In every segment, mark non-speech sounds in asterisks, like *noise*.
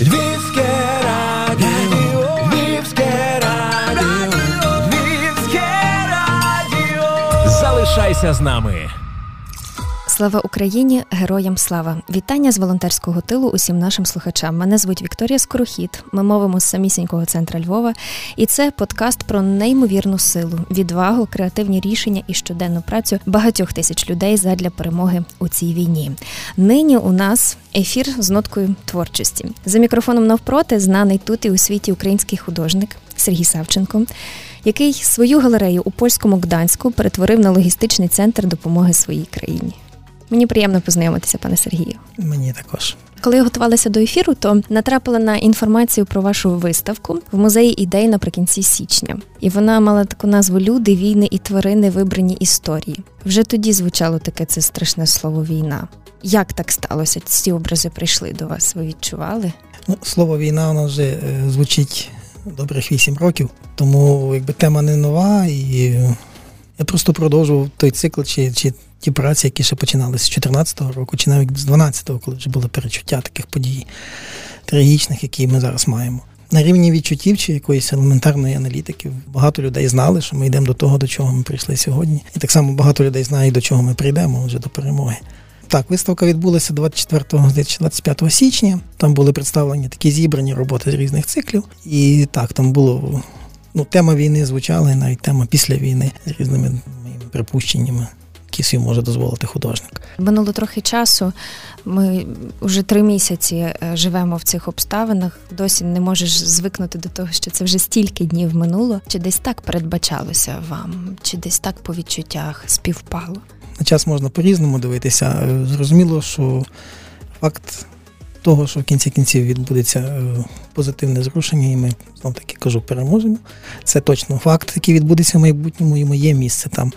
Львівське радіо, Львівське радіо, Львівське радіо. Залишайся з нами. Слава Україні! Героям слава! Вітання з волонтерського тилу усім нашим слухачам. Мене звуть Вікторія Скорохід. Ми мовимо з самісінького центра Львова, і це подкаст про неймовірну силу, відвагу, креативні рішення і щоденну працю багатьох тисяч людей задля перемоги у цій війні. Нині у нас ефір з ноткою творчості. За мікрофоном навпроти знаний тут і у світі український художник Сергій Савченко. Який свою галерею у польському Гданську перетворив на логістичний центр допомоги своїй країні? Мені приємно познайомитися, пане Сергію. Мені також. Коли я готувалася до ефіру, то натрапила на інформацію про вашу виставку в музеї ідей наприкінці січня, і вона мала таку назву Люди, війни і тварини вибрані історії. Вже тоді звучало таке це страшне слово війна. Як так сталося? Ці образи прийшли до вас? Ви відчували? Ну, слово війна воно вже е, звучить добрих вісім років, тому якби тема не нова, і я просто продовжував той цикл чи чи ті праці, які ще починалися з 2014 року, чи навіть з 2012-го, коли вже були перечуття таких подій трагічних, які ми зараз маємо. На рівні відчуттів чи якоїсь елементарної аналітики багато людей знали, що ми йдемо до того, до чого ми прийшли сьогодні. І так само багато людей знає, до чого ми прийдемо вже до перемоги. Так, виставка відбулася 24-25 січня. Там були представлені такі зібрані роботи з різних циклів. І так, там було ну, тема війни звучала, і навіть тема після війни з різними моїми припущеннями які собі може дозволити художник. Минуло трохи часу. Ми вже три місяці е, живемо в цих обставинах. Досі не можеш звикнути до того, що це вже стільки днів минуло. Чи десь так передбачалося вам, чи десь так по відчуттях співпало? На час можна по-різному дивитися. Е, зрозуміло, що факт того, що в кінці кінців відбудеться е, позитивне зрушення, і ми знов таки кажу, переможемо. Це точно факт, який відбудеться в майбутньому, і моє місце там.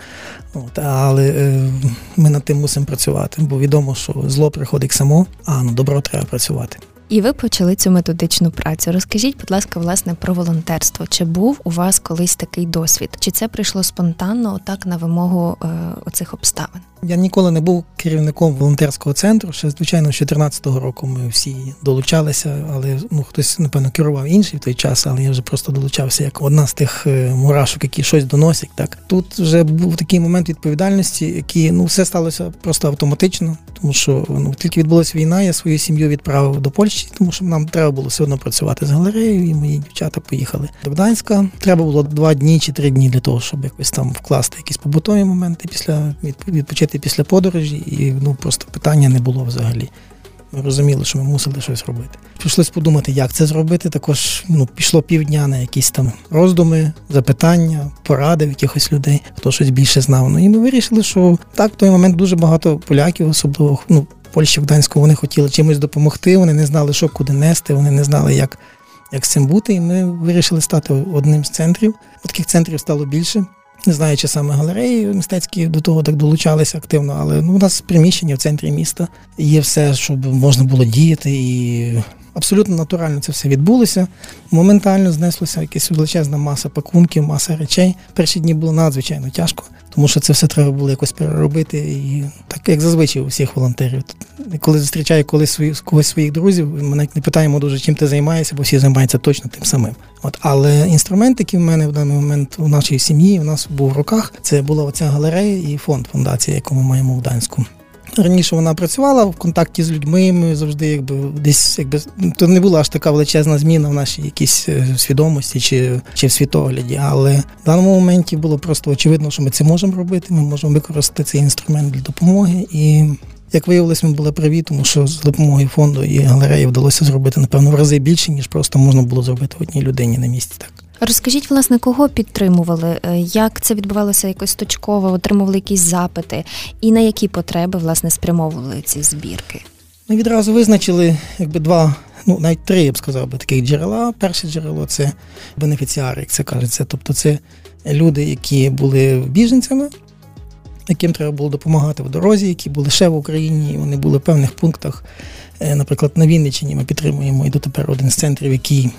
От, Але е, ми над тим мусимо працювати, бо відомо, що зло приходить само, а на добро треба працювати. І ви почали цю методичну працю. Розкажіть, будь ласка, власне, про волонтерство. Чи був у вас колись такий досвід? Чи це прийшло спонтанно, отак на вимогу е, оцих обставин? Я ніколи не був керівником волонтерського центру. Ще звичайно, з 2014 року ми всі долучалися, але ну хтось напевно керував інший в той час, але я вже просто долучався як одна з тих е, мурашок, які щось доносять. Так тут вже був такий момент відповідальності, який ну все сталося просто автоматично, тому що ну тільки відбулася війна, я свою сім'ю відправив до Польщі, тому що нам треба було все одно працювати з галереєю, і мої дівчата поїхали до Гданська. Треба було два дні чи три дні для того, щоб якось там вкласти якісь побутові моменти після відпочити їхати після подорожі, і ну просто питання не було взагалі. Ми розуміли, що ми мусили щось робити. Прийшлось подумати, як це зробити. Також ну, пішло півдня на якісь там роздуми, запитання, поради в якихось людей, хто щось більше знав. Ну і ми вирішили, що так в той момент дуже багато поляків, особливо ну, Польщі в Гданську, вони хотіли чимось допомогти. Вони не знали, що куди нести, вони не знали, як як з цим бути. І ми вирішили стати одним з центрів. Таких центрів стало більше. Не знаю, чи саме галереї мистецькі до того так долучалися активно, але ну, у нас приміщення в центрі міста. Є все, щоб можна було діяти і абсолютно натурально це все відбулося. Моментально знеслося якась величезна маса пакунків, маса речей. Перші дні було надзвичайно тяжко, тому що це все треба було якось переробити. І так як зазвичай у всіх волонтерів. Коли зустрічаю колись свої, когось своїх друзів, навіть не питаємо дуже, чим ти займаєшся, бо всі займаються точно тим самим. От, Але інструмент, який в мене в даний момент у нашій сім'ї, у нас був в руках, це була оця галерея і фонд фундації, яку ми маємо в Данську. Раніше вона працювала в контакті з людьми. Ми завжди, якби десь, якби то не була аж така величезна зміна в нашій якійсь е, свідомості чи чи в світогляді. Але в даному моменті було просто очевидно, що ми це можемо робити. Ми можемо використати цей інструмент для допомоги. І як виявилось, ми були праві, тому що з допомогою фонду і галереї вдалося зробити напевно в рази більше ніж просто можна було зробити одній людині на місці. Так. Розкажіть, власне, кого підтримували? Е, як це відбувалося якось точково, отримували якісь запити, і на які потреби власне спрямовували ці збірки? Ми відразу визначили якби два, ну навіть три, я б сказав би, таких джерела. Перше джерело це бенефіціари, як це кажеться. Тобто це люди, які були біженцями, яким треба було допомагати в дорозі, які були ще в Україні, вони були в певних пунктах. Е, наприклад, на Вінниччині ми підтримуємо і дотепер один з центрів, який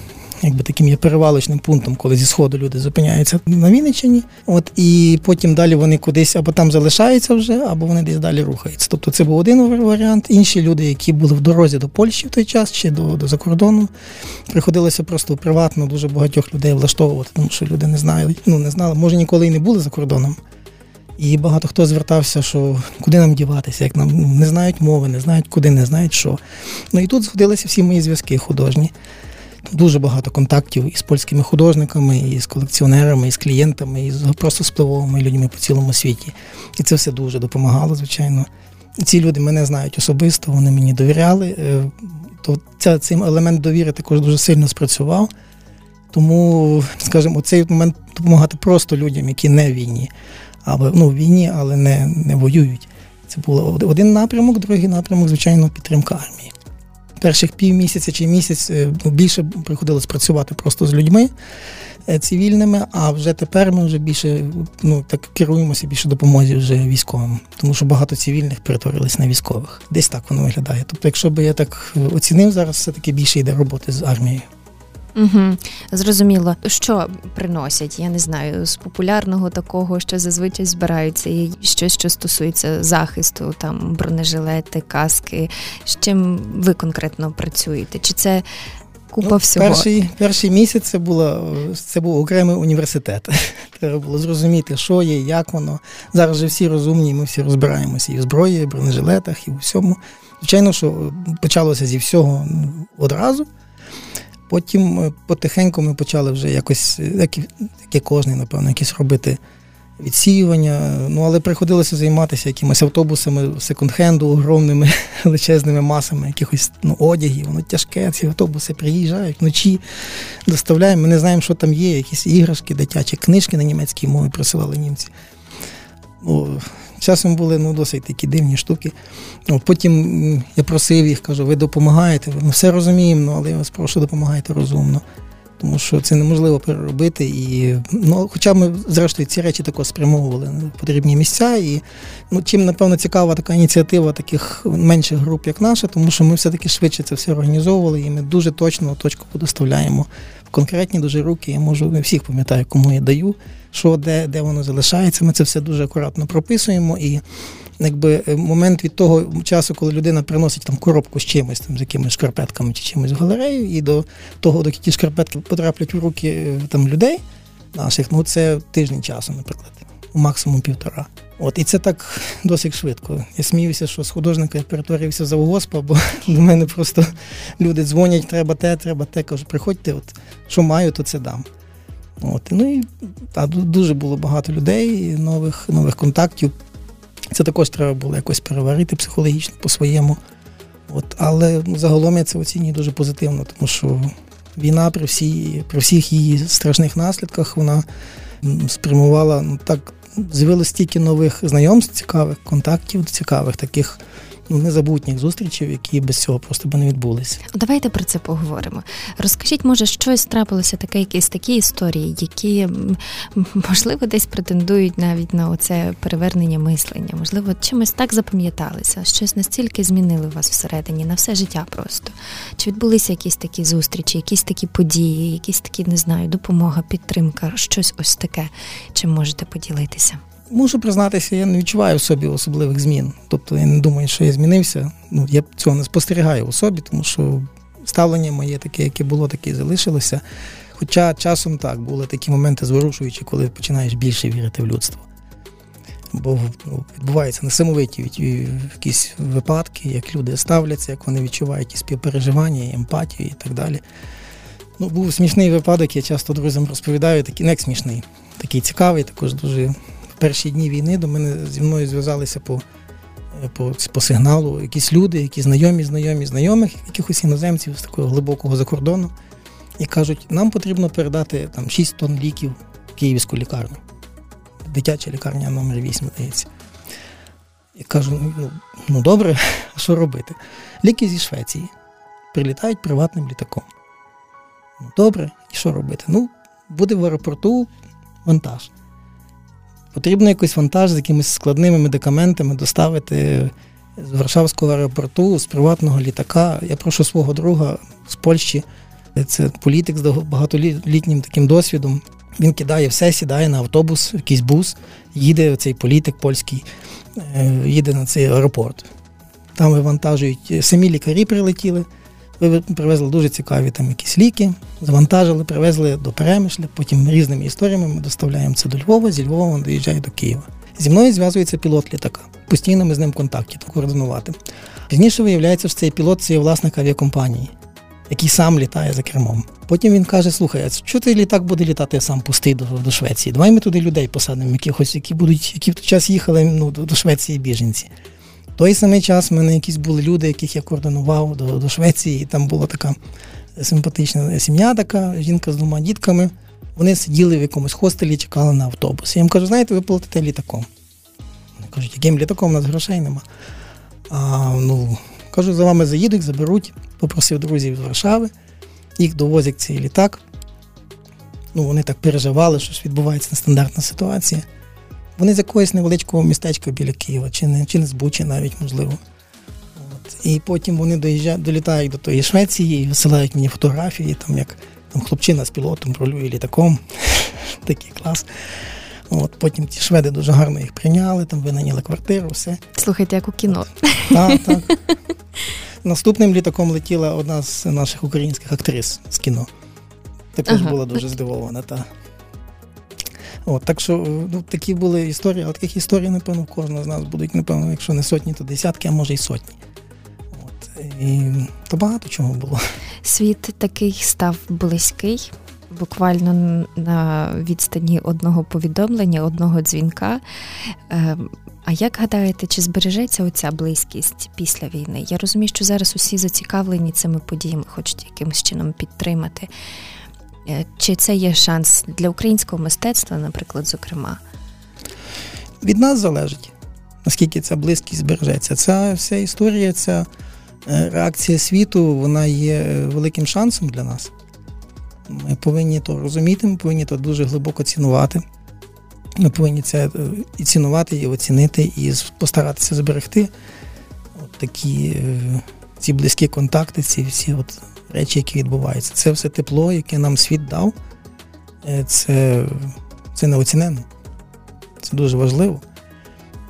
якби таким є перевалочним пунктом, коли зі сходу люди зупиняються на Вінниччині. От і потім далі вони кудись або там залишаються вже, або вони десь далі рухаються. Тобто це був один варіант. Інші люди, які були в дорозі до Польщі в той час чи до, до закордону, приходилося просто приватно дуже багатьох людей влаштовувати, тому що люди не знають, ну не знали, може ніколи і не були за кордоном. І багато хто звертався, що куди нам діватися, як нам не знають мови, не знають куди, не знають що. Ну і тут згодилися всі мої зв'язки художні. Дуже багато контактів із польськими художниками, і з колекціонерами, і з клієнтами, і з просто спливовими людьми по цілому світі. І це все дуже допомагало, звичайно. Ці люди мене знають особисто, вони мені довіряли. Е, то ця, цей елемент довіри також дуже сильно спрацював. Тому, скажімо, цей момент допомагати просто людям, які не в війні, або ну, в війні, але не, не воюють. Це був один напрямок, другий напрямок, звичайно, підтримка армії перших півмісяця чи місяць е, ну, більше приходилось працювати просто з людьми е, цивільними, а вже тепер ми вже більше ну так керуємося більше допомозі вже військовим, тому що багато цивільних перетворились на військових. Десь так воно виглядає. Тобто, якщо би я так оцінив, зараз все таки більше йде роботи з армією. Угу, Зрозуміло, що приносять, я не знаю, з популярного такого, що зазвичай збираються, і щось, що стосується захисту, там бронежилети, каски. З чим ви конкретно працюєте? Чи це купа ну, всього? Перший перший місяць це було це був окремий університет. *laughs* Треба було зрозуміти, що є, як воно. Зараз же всі розумні, ми всі розбираємося і в зброї, і в бронежилетах, і у всьому. Звичайно, що почалося зі всього одразу. Потім е, потихеньку ми почали вже якось, е, як і, як і кожний, напевно, якісь робити відсіювання. Ну, але приходилося займатися якимись автобусами секонд-хенду, огромними *laughs* величезними масами якихось ну, одягів. Воно тяжке, ці автобуси приїжджають вночі, доставляємо. Ми не знаємо, що там є, якісь іграшки, дитячі книжки на німецькій мові присилали німці. Ну, Часом були ну, досить такі дивні штуки. От Потім я просив їх, кажу, ви допомагаєте, ми все розуміємо, ну, але я вас прошу, допомагайте розумно. Тому що це неможливо переробити. І, ну, Хоча ми, зрештою, ці речі також спрямовували на потрібні місця. І ну, чим, напевно, цікава така ініціатива таких менших груп, як наша, тому що ми все-таки швидше це все організовували, і ми дуже точно точку доставляємо в конкретні дуже руки. Я можу не всіх пам'ятаю, кому я даю що де де воно залишається. Ми це все дуже акуратно прописуємо. І якби е, момент від того часу, коли людина приносить там коробку з чимось, там з якимись шкарпетками чи чимось в галерею, і до того, доки ті шкарпетки потраплять в руки е, там людей наших, ну це тиждень часу, наприклад, максимум півтора. От і це так досить швидко. Я сміюся, що з художника я перетворився за госпа, бо *laughs* до мене просто люди дзвонять, треба те, треба те. Кажу, приходьте, от що маю, то це дам. От, Ну і та, дуже було багато людей, нових нових контактів. Це також треба було якось переварити психологічно по-своєму. От, Але загалом я це оцінюю дуже позитивно, тому що війна при всій, при всіх її страшних наслідках вона спрямувала ну так, з'явилось стільки нових знайомств, цікавих контактів, цікавих таких незабутніх зустрічей, які без цього просто би не відбулися. Давайте про це поговоримо. Розкажіть, може, щось трапилося таке, якісь такі історії, які можливо десь претендують навіть на оце перевернення мислення, можливо, чимось так запам'яталися, щось настільки змінили вас всередині на все життя просто. Чи відбулися якісь такі зустрічі, якісь такі події, якісь такі, не знаю, допомога, підтримка, щось ось таке, чим можете поділитися? Мушу признатися, я не відчуваю в собі особливих змін. Тобто я не думаю, що я змінився. Ну, Я цього не спостерігаю у собі, тому що ставлення моє таке, яке було, таке і залишилося. Хоча часом так, були такі моменти зворушуючі, коли починаєш більше вірити в людство. Бо ну, відбуваються несамовиті якісь випадки, як люди ставляться, як вони відчувають і співпереживання, і емпатію і так далі. Ну, Був смішний випадок, я часто друзям розповідаю, такий не як смішний, такий цікавий, також дуже перші дні війни до мене зі мною зв'язалися по по, по сигналу якісь люди, які знайомі, знайомі, знайомих, якихось іноземців з такого глибокого закордону, і кажуть, нам потрібно передати там 6 тонн ліків в Київську лікарню. Дитяча лікарня номер 8 здається. І кажу, ну, ну, ну добре, *laughs* а що робити? Ліки зі Швеції прилітають приватним літаком. Ну, Добре, і що робити? Ну, буде в аеропорту вантаж. Потрібно якийсь вантаж з якимись складними медикаментами доставити з Варшавського аеропорту, з приватного літака. Я прошу свого друга з Польщі Це політик з багатолітнім таким досвідом. Він кидає все, сідає на автобус, якийсь бус, їде цей політик польський, е, їде на цей аеропорт. Там вивантажують, самі лікарі прилетіли, привезли дуже цікаві там якісь ліки, завантажили, привезли до Перемишля, потім різними історіями ми доставляємо це до Львова, зі Львова він доїжджає до Києва. Зі мною зв'язується пілот літака. Постійно ми з ним в контакті координувати. Пізніше виявляється, що цей пілот це є власник авіакомпанії, який сам літає за кермом. Потім він каже: слухай, а що той літак буде літати сам пустий до до Швеції? Давай ми туди людей посадимо, якихось, які будуть, які в той час їхали ну, до, до Швеції біженці. Той самий час в мене якісь були люди, яких я координував до до Швеції, і там була така симпатична сім'я, така жінка з двома дітками. Вони сиділи в якомусь хостелі, чекали на автобус. Я їм кажу, знаєте, ви платите літаком. Вони кажуть, яким літаком у нас грошей нема. А, ну, Кажу, за вами заїдуть, заберуть, попросив друзів з Варшави, їх довозять цей літак. Ну, Вони так переживали, що відбувається нестандартна ситуація. Вони з якогось невеличкого містечка біля Києва, чи не чи не з Бучі навіть, можливо. От. І потім вони доїжджають, долітають до тої Швеції і висилають мені фотографії, там як там хлопчина з пілотом пролює літаком. *laughs* Такий клас. От, Потім ті шведи дуже гарно їх прийняли, там винайняли квартиру, все. Слухайте, як у кіно. Так, *laughs* так. Наступним літаком летіла одна з наших українських актрис з кіно. Також ага. була дуже здивована. Та. От, Так що ну, такі були історії, але таких історій, напевно, в кожного з нас будуть, напевно, якщо не сотні, то десятки, а може й сотні. От, І то багато чого було. Світ такий став близький буквально на відстані одного повідомлення, одного дзвінка. Ем, а як гадаєте, чи збережеться оця близькість після війни? Я розумію, що зараз усі зацікавлені цими подіями, хочуть якимось чином підтримати. Е, чи це є шанс для українського мистецтва, наприклад, зокрема? Від нас залежить, наскільки ця близькість збережеться. Ця вся історія, ця е, реакція світу, вона є великим шансом для нас. Ми повинні то розуміти, ми повинні то дуже глибоко цінувати. Ми повинні це е, і цінувати, і оцінити, і постаратися зберегти от такі е, ці близькі контакти, ці всі от речі, які відбуваються. Це все тепло, яке нам світ дав. Е, це це неоціненно. Це дуже важливо.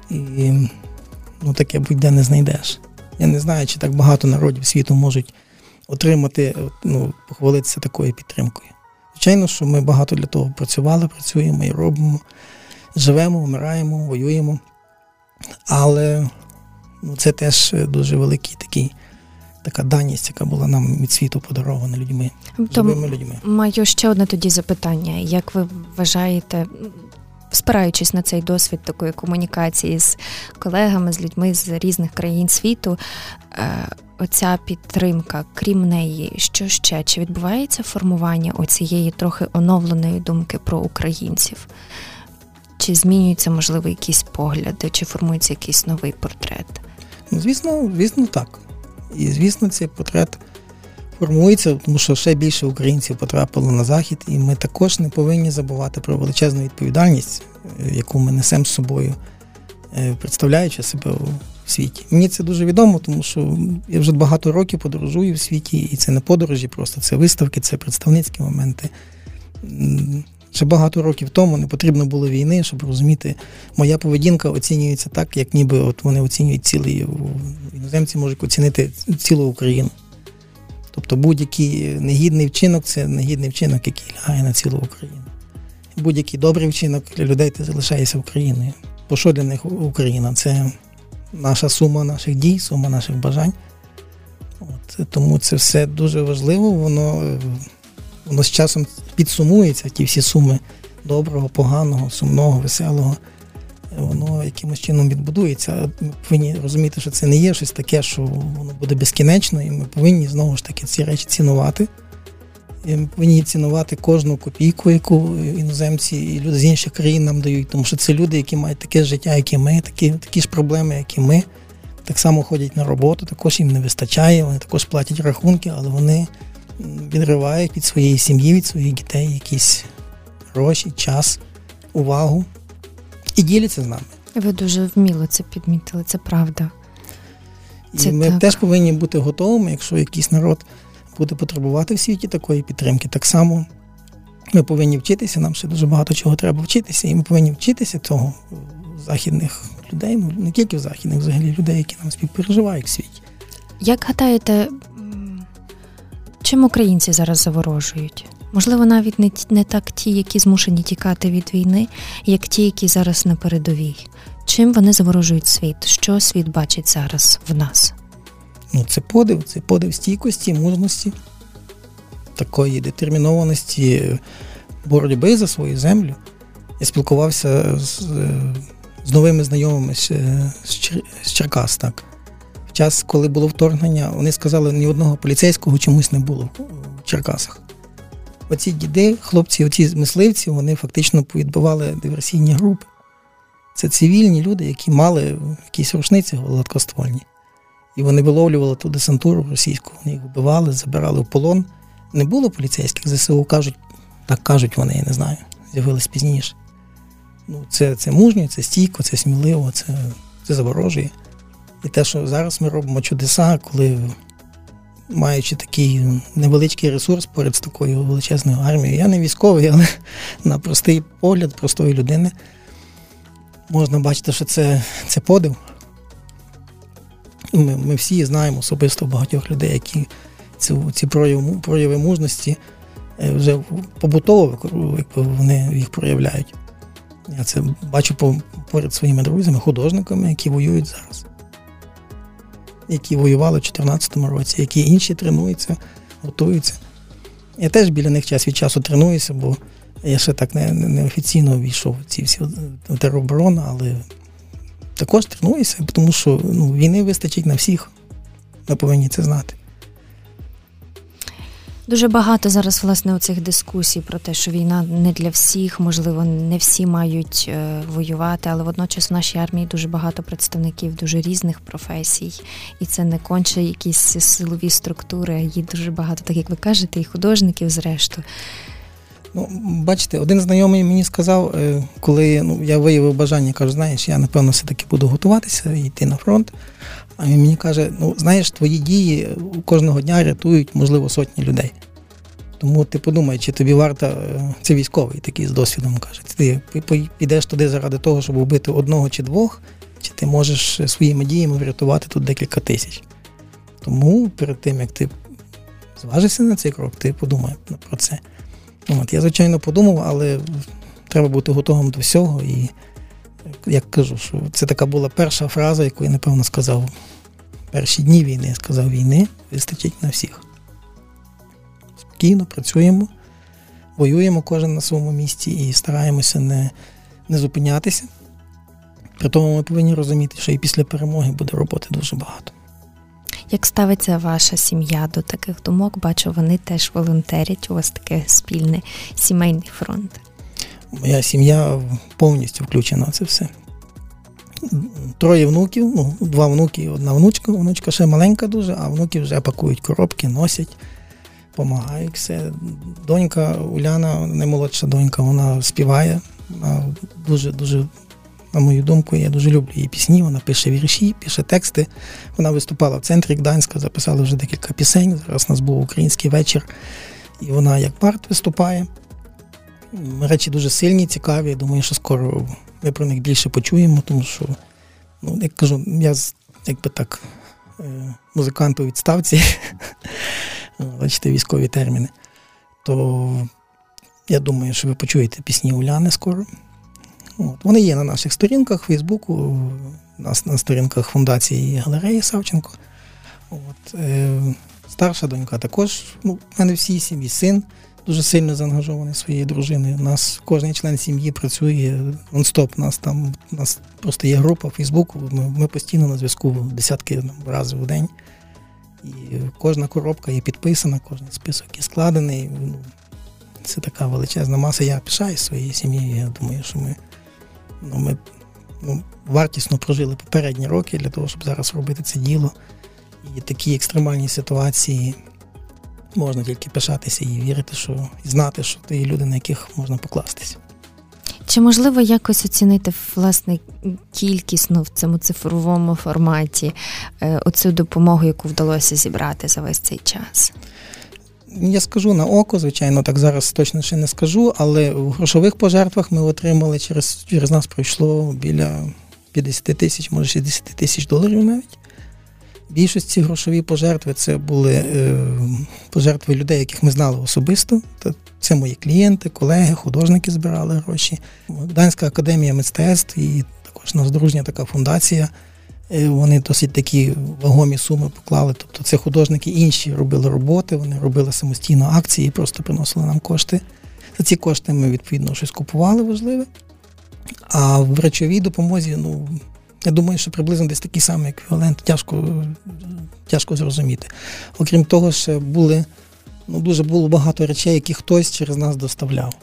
І ну, таке будь-де не знайдеш. Я не знаю, чи так багато народів світу можуть отримати, ну, похвалитися такою підтримкою. Звичайно, що ми багато для того працювали, працюємо і робимо, живемо, вмираємо, воюємо. Але ну, це теж дуже великий такий. Така даність, яка була нам від світу подарована людьми. живими людьми. Маю ще одне тоді запитання. Як ви вважаєте, спираючись на цей досвід такої комунікації з колегами, з людьми з різних країн світу, е, оця підтримка, крім неї, що ще? Чи відбувається формування оцієї трохи оновленої думки про українців? Чи змінюються, можливо, якісь погляди, чи формується якийсь новий портрет? Ну, Звісно, звісно, так. І звісно, цей портрет формується, тому що ще більше українців потрапило на захід, і ми також не повинні забувати про величезну відповідальність, е, яку ми несемо з собою, е, представляючи себе в світі. Мені це дуже відомо, тому що я вже багато років подорожую в світі, і це не подорожі, просто це виставки, це представницькі моменти. Ще багато років тому не потрібно було війни, щоб розуміти, моя поведінка оцінюється так, як ніби от вони оцінюють цілий іноземці можуть оцінити цілу Україну. Тобто будь-який негідний вчинок це негідний вчинок, який лягає на цілу Україну. Будь-який добрий вчинок для людей ти залишаєшся Україною. Бо що для них Україна? Це наша сума наших дій, сума наших бажань. От, Тому це все дуже важливо, воно воно з часом підсумується, ті всі суми доброго, поганого, сумного, веселого. Воно якимось чином відбудується. Ми повинні розуміти, що це не є щось таке, що воно буде безкінечно, і ми повинні знову ж таки ці речі цінувати. І Ми повинні цінувати кожну копійку, яку іноземці і люди з інших країн нам дають, тому що це люди, які мають таке життя, як і ми, такі такі ж проблеми, як і ми. Так само ходять на роботу, також їм не вистачає, вони також платять рахунки, але вони відривають від своєї сім'ї, від своїх дітей якісь гроші, час, увагу і діляться з нами. Ви дуже вміло це підмітили, це правда. Це і ми так. теж повинні бути готовими, якщо якийсь народ буде потребувати в світі такої підтримки. Так само ми повинні вчитися, нам ще дуже багато чого треба вчитися, і ми повинні вчитися цього західних людей, ну не тільки в західних, взагалі людей, які нам співпереживають в світі. Як гадаєте, чим українці зараз заворожують? Можливо, навіть не не так ті, які змушені тікати від війни, як ті, які зараз на передовій. Чим вони заворожують світ? Що світ бачить зараз в нас? Ну, це подив, це подив стійкості, мужності, такої детермінованості боротьби за свою землю. Я спілкувався з з новими знайомими з, з Черкас. так. Час, коли було вторгнення, вони сказали, ні одного поліцейського чомусь не було в Черкасах. Оці діди, хлопці, оці мисливці, вони фактично повідбивали диверсійні групи. Це цивільні люди, які мали якісь рушниці гладкоствольні. І вони виловлювали ту десантуру російську, вони їх вбивали, забирали в полон. Не було поліцейських ЗСУ, кажуть, так кажуть вони, я не знаю, з'явились пізніше. Ну, Це це мужньо, це стійко, це сміливо, це це заворожує. І те, що зараз ми робимо чудеса, коли, маючи такий невеличкий ресурс поряд з такою величезною армією, я не військовий, але *laughs* на простий погляд простої людини можна бачити, що це це подив. Ми ми всі знаємо особисто багатьох людей, які ці ці прояви, прояви мужності е, вже побутово вони їх проявляють. Я це бачу поряд своїми друзями, художниками, які воюють зараз, які воювали в 2014 році, які інші тренуються, готуються. Я теж біля них час від часу тренуюся, бо я ще так неофіційно не війшов в ці всі тероборони, але також тренуюся, тому що ну, війни вистачить на всіх. Ми повинні це знати. Дуже багато зараз власне у цих дискусій про те, що війна не для всіх, можливо, не всі мають е, воювати, але водночас в нашій армії дуже багато представників дуже різних професій, і це не конче якісь силові структури. Є дуже багато, так як ви кажете, і художників, зрештою. Ну, бачите, один знайомий мені сказав, е, коли ну, я виявив бажання, кажу, знаєш, я напевно все-таки буду готуватися і йти на фронт. А він мені каже: ну, знаєш, твої дії кожного дня рятують, можливо, сотні людей. Тому ти подумай, чи тобі варто, е, це військовий такий з досвідом каже, ти підеш туди заради того, щоб вбити одного чи двох, чи ти можеш своїми діями врятувати тут декілька тисяч. Тому перед тим, як ти зважишся на цей крок, ти подумай про це. От, Я, звичайно, подумав, але треба бути готовим до всього. І як кажу, що це така була перша фраза, яку я, напевно, сказав перші дні війни. Я сказав, війни вистачить на всіх. Спокійно працюємо, воюємо кожен на своєму місці і стараємося не, не зупинятися. При тому ми повинні розуміти, що і після перемоги буде роботи дуже багато. Як ставиться ваша сім'я до таких думок? Бачу, вони теж волонтерять. У вас таке спільний сімейний фронт. Моя сім'я повністю включена в це все. Троє внуків, ну, два внуки і одна внучка. Внучка ще маленька дуже, а внуки вже пакують коробки, носять, допомагають все. Донька Уляна, наймолодша донька, вона співає. Вона дуже-дуже на мою думку, я дуже люблю її пісні. Вона пише вірші, пише тексти. Вона виступала в центрі Гданська, записала вже декілька пісень. Зараз у нас був український вечір, і вона як парт виступає. Речі дуже сильні, цікаві. Думаю, що скоро ми про них більше почуємо, тому що, ну, як кажу, я якби так е, музикант у відставці, *laughs* бачите, військові терміни, то я думаю, що ви почуєте пісні Уляни скоро. От. Вони є на наших сторінках Фейсбуку, на, на сторінках фундації галереї Савченко. От. Е, Старша донька також. Ну, в мене всій сім'ї син дуже сильно заангажований своєю дружиною. У нас кожен член сім'ї працює нон-стоп. У нас там у нас просто є група Фейсбуку. Ми, ми постійно на зв'язку десятки разів в день. І кожна коробка є підписана, кожен список є складений. Ну, Це така величезна маса. Я пишаю своєю сім'єю. Я думаю, що ми ну, ми ну, вартісно прожили попередні роки для того, щоб зараз робити це діло. І такі екстремальні ситуації можна тільки пишатися і вірити, що і знати, що ти є люди, на яких можна покластися. Чи можливо якось оцінити власне кількісно в цьому цифровому форматі е, оцю допомогу, яку вдалося зібрати за весь цей час? Я скажу на око, звичайно, так зараз точно ще не скажу, але в грошових пожертвах ми отримали через через нас пройшло біля 50 тисяч, може 60 тисяч доларів навіть. Більшості грошові пожертви це були е, пожертви людей, яких ми знали особисто. Це мої клієнти, колеги, художники збирали гроші. Гданська академія мистецтв і також нас дружня така фундація. Е, вони досить такі вагомі суми поклали. Тобто це художники інші робили роботи, вони робили самостійно акції, просто приносили нам кошти. За ці кошти ми, відповідно, щось купували важливе. А в речовій допомозі, ну, я думаю, що приблизно десь такий самий еквівалент, тяжко тяжко зрозуміти. Окрім того, ще були, ну, дуже було багато речей, які хтось через нас доставляв.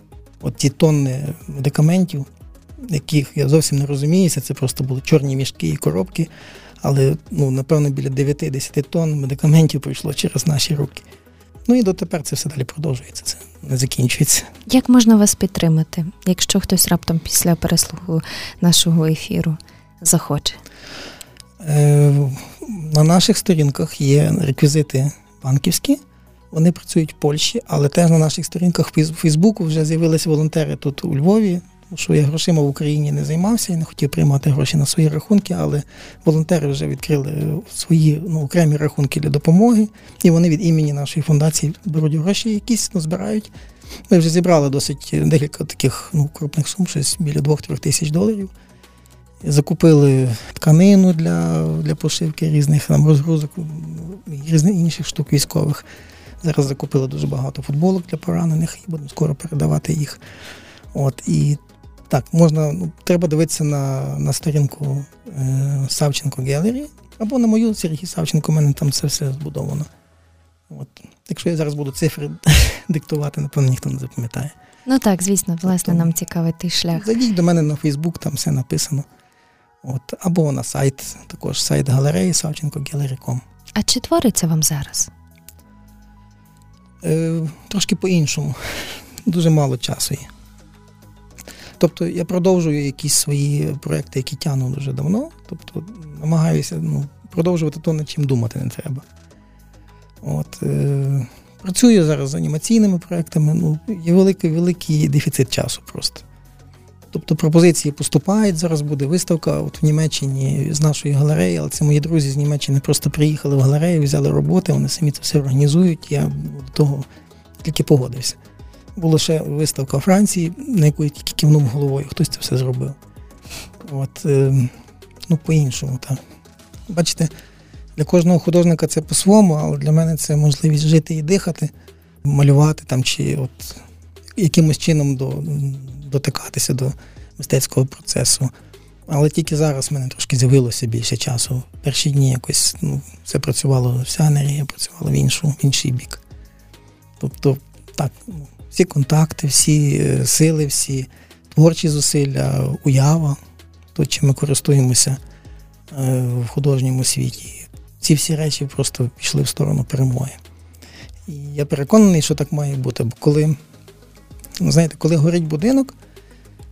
От ті тонни медикаментів, яких я зовсім не розуміюся, це просто були чорні мішки і коробки, але ну, напевно біля 9-10 тонн медикаментів пройшло через наші руки. Ну і дотепер це все далі продовжується, це не закінчується. Як можна вас підтримати, якщо хтось раптом після переслуху нашого ефіру захоче? Е, На наших сторінках є реквізити банківські. Вони працюють в Польщі, але теж на наших сторінках в Фейсбуку вже з'явилися волонтери тут у Львові, що я грошима в Україні не займався і не хотів приймати гроші на свої рахунки, але волонтери вже відкрили свої ну, окремі рахунки для допомоги, і вони від імені нашої фундації беруть гроші, якісь ну, збирають. Ми вже зібрали досить декілька таких ну, крупних сум, щось біля 2-3 тисяч доларів. Закупили тканину для для пошивки різних там розгрузок, різних інших штук військових. Зараз закупили дуже багато футболок для поранених і будемо скоро передавати їх. От, І так, можна, ну, треба дивитися на на сторінку е, Савченко Гелері або на мою Сергій Савченко, у мене там це все збудовано. От. Якщо я зараз буду цифри *laughs* диктувати, напевно, ніхто не запам'ятає. Ну так, звісно, власне, тобто, нам цікавий той шлях. Зайдіть до мене на Фейсбук, там все написано. От. Або на сайт, також сайт галереї Савченко.Gallery.com. А чи твориться вам зараз? Е, Трошки по-іншому. *laughs* Дуже мало часу є. Тобто я продовжую якісь свої проекти, які тягну дуже давно. Тобто намагаюся ну, продовжувати то, над чим думати не треба. От, е, Працюю зараз з анімаційними проектами. Ну, Є великий великий дефіцит часу просто. Тобто пропозиції поступають, зараз буде виставка от в Німеччині з нашої галереї, але це мої друзі з Німеччини просто приїхали в галерею, взяли роботи, вони самі це все організують. Я до того тільки погодився. Була ще виставка Франції, на яку я тільки кивнув головою, хтось це все зробив. От, е, Ну, по-іншому, так. Бачите, для кожного художника це по-своєму, але для мене це можливість жити і дихати, малювати там, чи от якимось чином до, дотикатися до мистецького процесу. Але тільки зараз в мене трошки з'явилося більше часу. Перші дні якось ну, все працювало, вся енергія працювала в іншу, в інший бік. Тобто, так, ну, всі контакти, всі е, сили, всі творчі зусилля, уява, то, чим ми користуємося е, в художньому світі. Ці всі речі просто пішли в сторону перемоги. І я переконаний, що так має бути. Бо коли, знаєте, коли горить будинок,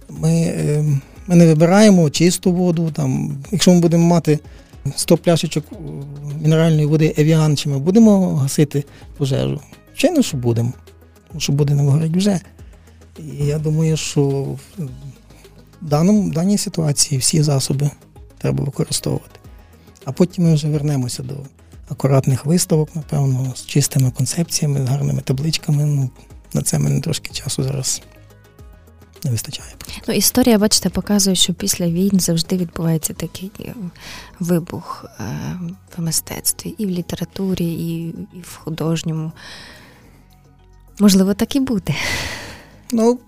ми е, ми не вибираємо чисту воду. Там, Якщо ми будемо мати 100 пляшечок мінеральної води Евіан, чи ми будемо гасити пожежу? Звичайно, що будемо що будинок горить вже. І я думаю, що в даному, даній ситуації всі засоби треба використовувати. А потім ми вже вернемося до акуратних виставок, напевно, з чистими концепціями, з гарними табличками. Ну, На це мене трошки часу зараз не вистачає. Ну, Історія, бачите, показує, що після війн завжди відбувається такий е, вибух е, в мистецтві, і в літературі, і в художньому. Можливо, так і буде. Ну,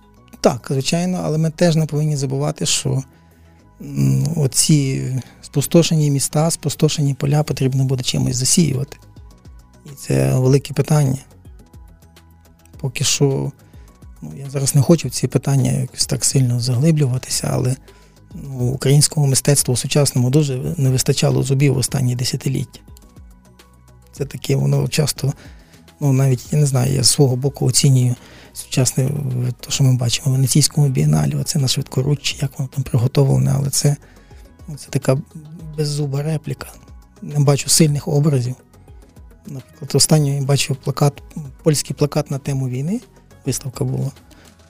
так, звичайно, але ми теж не повинні забувати, що оці спустошені міста, спустошені поля потрібно буде чимось засіювати. І це велике питання. Поки що, ну, я зараз не хочу в ці питання якось так сильно заглиблюватися, але ну, українському мистецтву сучасному дуже не вистачало зубів в останні десятиліття. Це таке, воно часто ну навіть я не знаю, я з свого боку оцінюю сучасне, те, що ми бачимо в Венеційському бієналі, оце на швидкоруччі, як воно там приготовлене, але це, це така беззуба репліка. Не бачу сильних образів. Наприклад, останньо я бачив плакат, польський плакат на тему війни. Виставка була.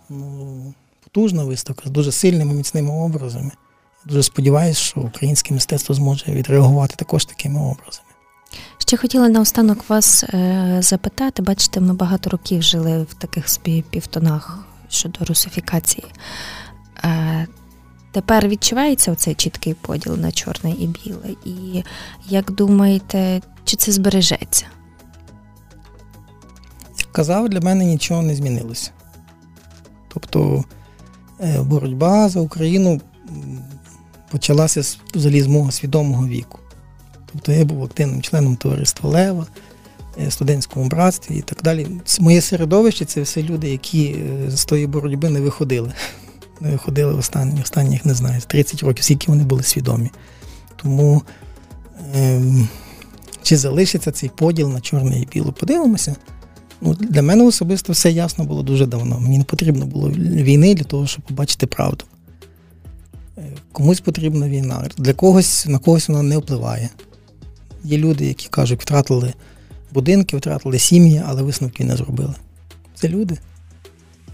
Ну, Потужна виставка з дуже сильними, міцними образами. Дуже сподіваюся, що українське мистецтво зможе відреагувати також такими образами. Ще хотіла наостанок вас е, запитати, бачите, ми багато років жили в таких собі півтонах щодо русифікації. Е, тепер відчувається оцей чіткий поділ на чорне і біле. І як думаєте, чи це збережеться? Як казав, для мене нічого не змінилося. Тобто е, боротьба за Україну почалася з мого свідомого віку. Тобто я був активним членом товариства Лева, е, студентському братстві і так далі. Моє середовище це все люди, які е, з тої боротьби не виходили. *laughs* Не виходили останні, останніх, не знаю, 30 років, скільки вони були свідомі. Тому ем, чи залишиться цей поділ на чорне і біле? Подивимося. Ну, Для мене особисто все ясно було дуже давно. Мені не потрібно було війни для того, щоб побачити правду. Е, комусь потрібна війна, для когось на когось вона не впливає. Є люди, які кажуть, втратили будинки, втратили сім'ї, але висновки не зробили. Це люди.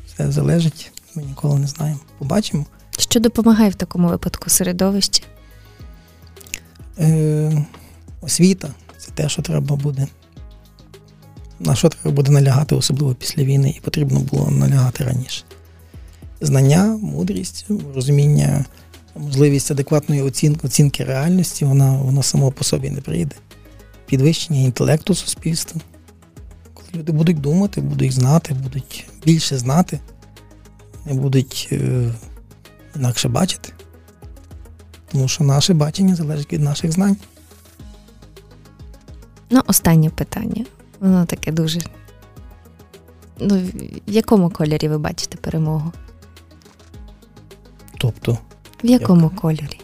Все залежить, ми ніколи не знаємо. Побачимо. Що допомагає в такому випадку середовище? Е, Освіта це те, що треба буде. На що треба буде налягати, особливо після війни, і потрібно було налягати раніше. Знання, мудрість, розуміння можливість адекватної оцінки оцінки реальності, вона вона само по собі не прийде. Підвищення інтелекту суспільства. Коли люди будуть думати, будуть знати, будуть більше знати, будуть е, інакше бачити. Тому що наше бачення залежить від наших знань. Ну, останнє питання. Воно таке дуже. Ну, В якому кольорі ви бачите перемогу? Тобто, в якому Як? кольорі?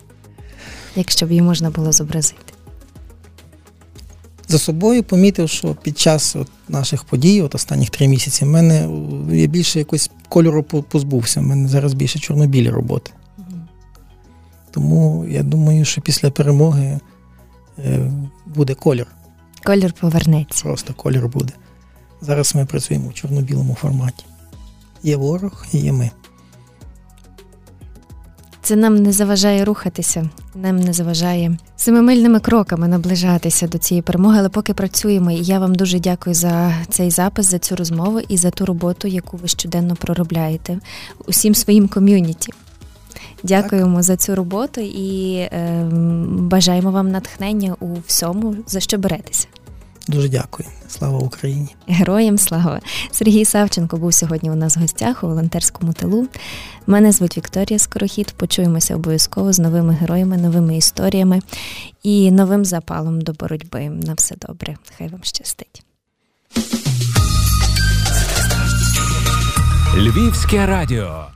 Якщо б її можна було зобразити? За собою помітив, що під час от наших подій, от останніх три місяці, в мене я більше якось кольору позбувся. У мене зараз більше чорно-білі роботи. Угу. Тому я думаю, що після перемоги е, буде колір. Колір повернеться. Просто колір буде. Зараз ми працюємо в чорно-білому форматі. Є ворог і є ми. Це нам не заважає рухатися, нам не заважає семимильними кроками наближатися до цієї перемоги, але поки працюємо. І я вам дуже дякую за цей запис, за цю розмову і за ту роботу, яку ви щоденно проробляєте усім своїм ком'юніті. Дякуємо так. за цю роботу і е, бажаємо вам натхнення у всьому, за що беретеся. Дуже дякую. Слава Україні! Героям слава! Сергій Савченко був сьогодні у нас в гостях у волонтерському тилу. Мене звуть Вікторія Скорохід. Почуємося обов'язково з новими героями, новими історіями і новим запалом до боротьби. На все добре. Хай вам щастить. Львівське радіо.